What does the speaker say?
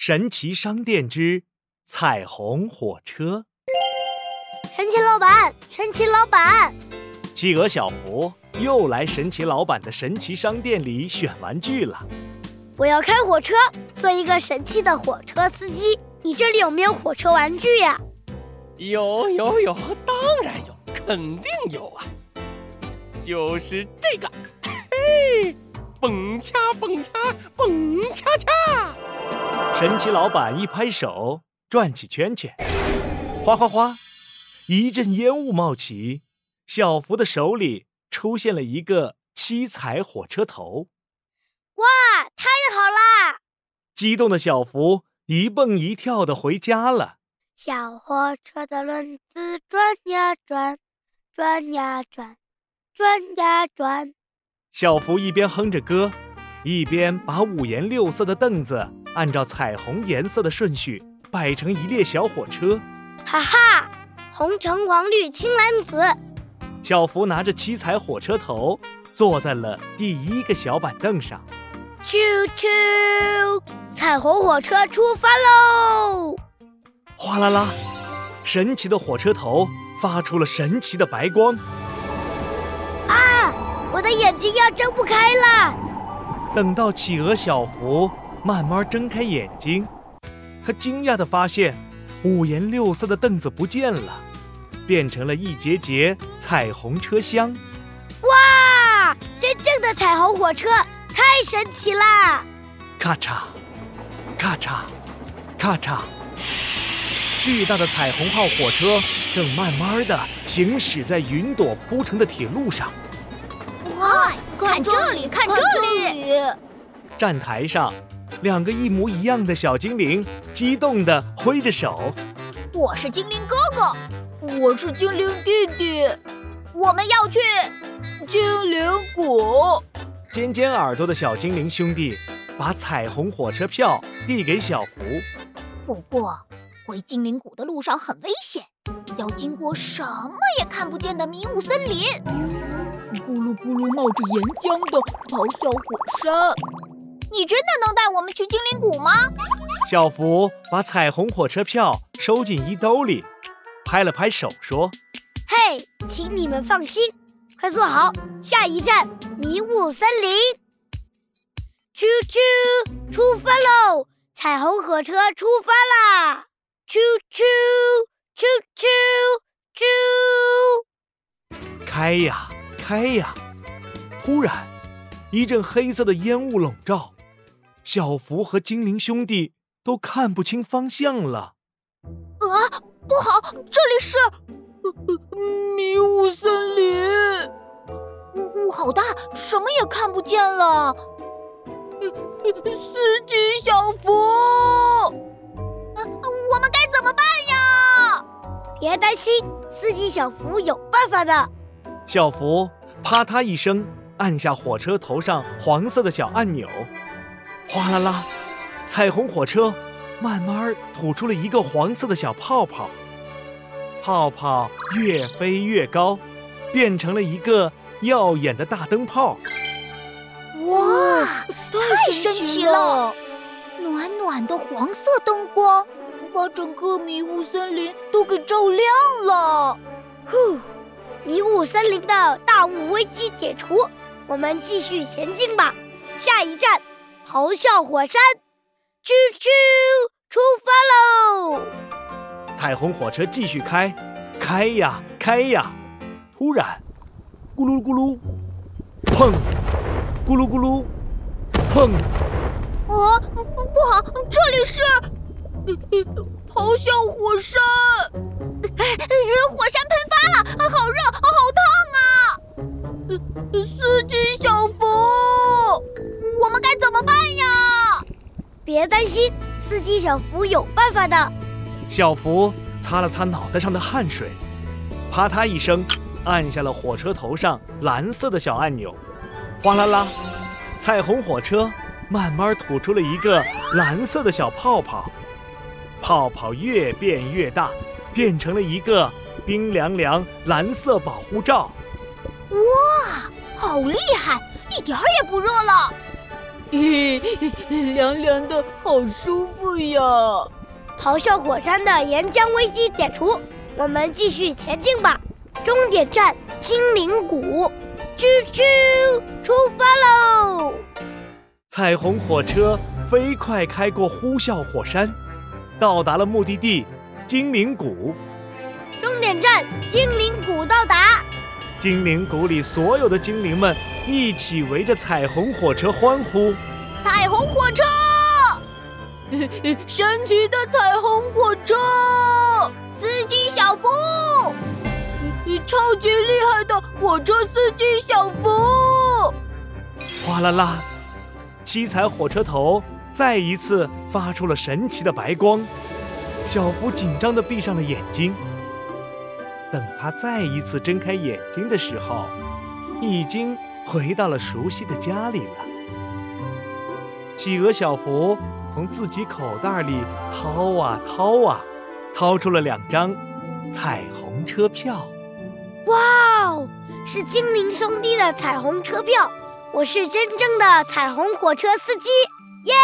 神奇商店之彩虹火车。神奇老板，神奇老板，企鹅小福又来神奇老板的神奇商店里选玩具了。我要开火车，做一个神奇的火车司机。你这里有没有火车玩具呀？有有有，当然有，肯定有啊！就是这个，嘿，蹦恰蹦恰蹦恰恰。神奇老板一拍手，转起圈圈，哗哗哗，一阵烟雾冒起。小福的手里出现了一个七彩火车头。哇，太好啦！激动的小福一蹦一跳的回家了。小火车的轮子转呀转，转呀转，转呀转。小福一边哼着歌，一边把五颜六色的凳子。按照彩虹颜色的顺序摆成一列小火车，哈哈！红橙黄绿青蓝紫。小福拿着七彩火车头，坐在了第一个小板凳上。啾啾！彩虹火车出发喽！哗啦啦！神奇的火车头发出了神奇的白光。啊！我的眼睛要睁不开了。等到企鹅小福。慢慢睁开眼睛，他惊讶地发现，五颜六色的凳子不见了，变成了一节节彩虹车厢。哇，真正的彩虹火车，太神奇啦！咔嚓，咔嚓，咔嚓，巨大的彩虹号火车正慢慢地行驶在云朵铺成的铁路上。哇，看这里，看这里！站台上。两个一模一样的小精灵激动地挥着手：“我是精灵哥哥，我是精灵弟弟，我们要去精灵谷。”尖尖耳朵的小精灵兄弟把彩虹火车票递给小福。不过，回精灵谷的路上很危险，要经过什么也看不见的迷雾森林，咕噜咕噜冒着岩浆的咆哮火山。你真的能带我们去精灵谷吗？小福把彩虹火车票收进衣兜里，拍了拍手说：“嘿，请你们放心，快坐好，下一站迷雾森林。啾啾，出发喽！彩虹火车出发啦！啾啾啾啾啾，开呀开呀！突然，一阵黑色的烟雾笼罩。小福和精灵兄弟都看不清方向了。啊，不好！这里是迷雾森林，雾雾好大，什么也看不见了。司机小福，我们该怎么办呀？别担心，司机小福有办法的。小福啪嗒一声按下火车头上黄色的小按钮。哗啦啦，彩虹火车慢慢吐出了一个黄色的小泡泡，泡泡越飞越高，变成了一个耀眼的大灯泡。哇，太神奇了！暖暖的黄色灯光，把整个迷雾森林都给照亮了。呼，迷雾森林的大雾危机解除，我们继续前进吧。下一站。咆哮火山，啾啾，出发喽！彩虹火车继续开，开呀开呀！突然，咕噜咕噜，砰！咕噜咕噜，砰！啊，不好，这里是咆哮火山！火山小福有办法的。小福擦了擦脑袋上的汗水，啪嗒一声按下了火车头上蓝色的小按钮，哗啦啦，彩虹火车慢慢吐出了一个蓝色的小泡泡，泡泡越变越大，变成了一个冰凉凉蓝色保护罩。哇，好厉害，一点儿也不热了。嘿，凉凉的，好舒服呀！咆哮火山的岩浆危机解除，我们继续前进吧。终点站精灵谷，啾啾，出发喽！彩虹火车飞快开过呼啸火山，到达了目的地精灵谷。终点站精灵谷到达，精灵谷里所有的精灵们一起围着彩虹火车欢呼。彩虹火车，神奇的彩虹火车，司机小福，超级厉害的火车司机小福。哗啦啦，七彩火车头再一次发出了神奇的白光。小福紧张地闭上了眼睛。等他再一次睁开眼睛的时候，已经回到了熟悉的家里了。企鹅小福从自己口袋里掏啊掏啊，掏出了两张彩虹车票。哇哦，是精灵兄弟的彩虹车票！我是真正的彩虹火车司机，耶！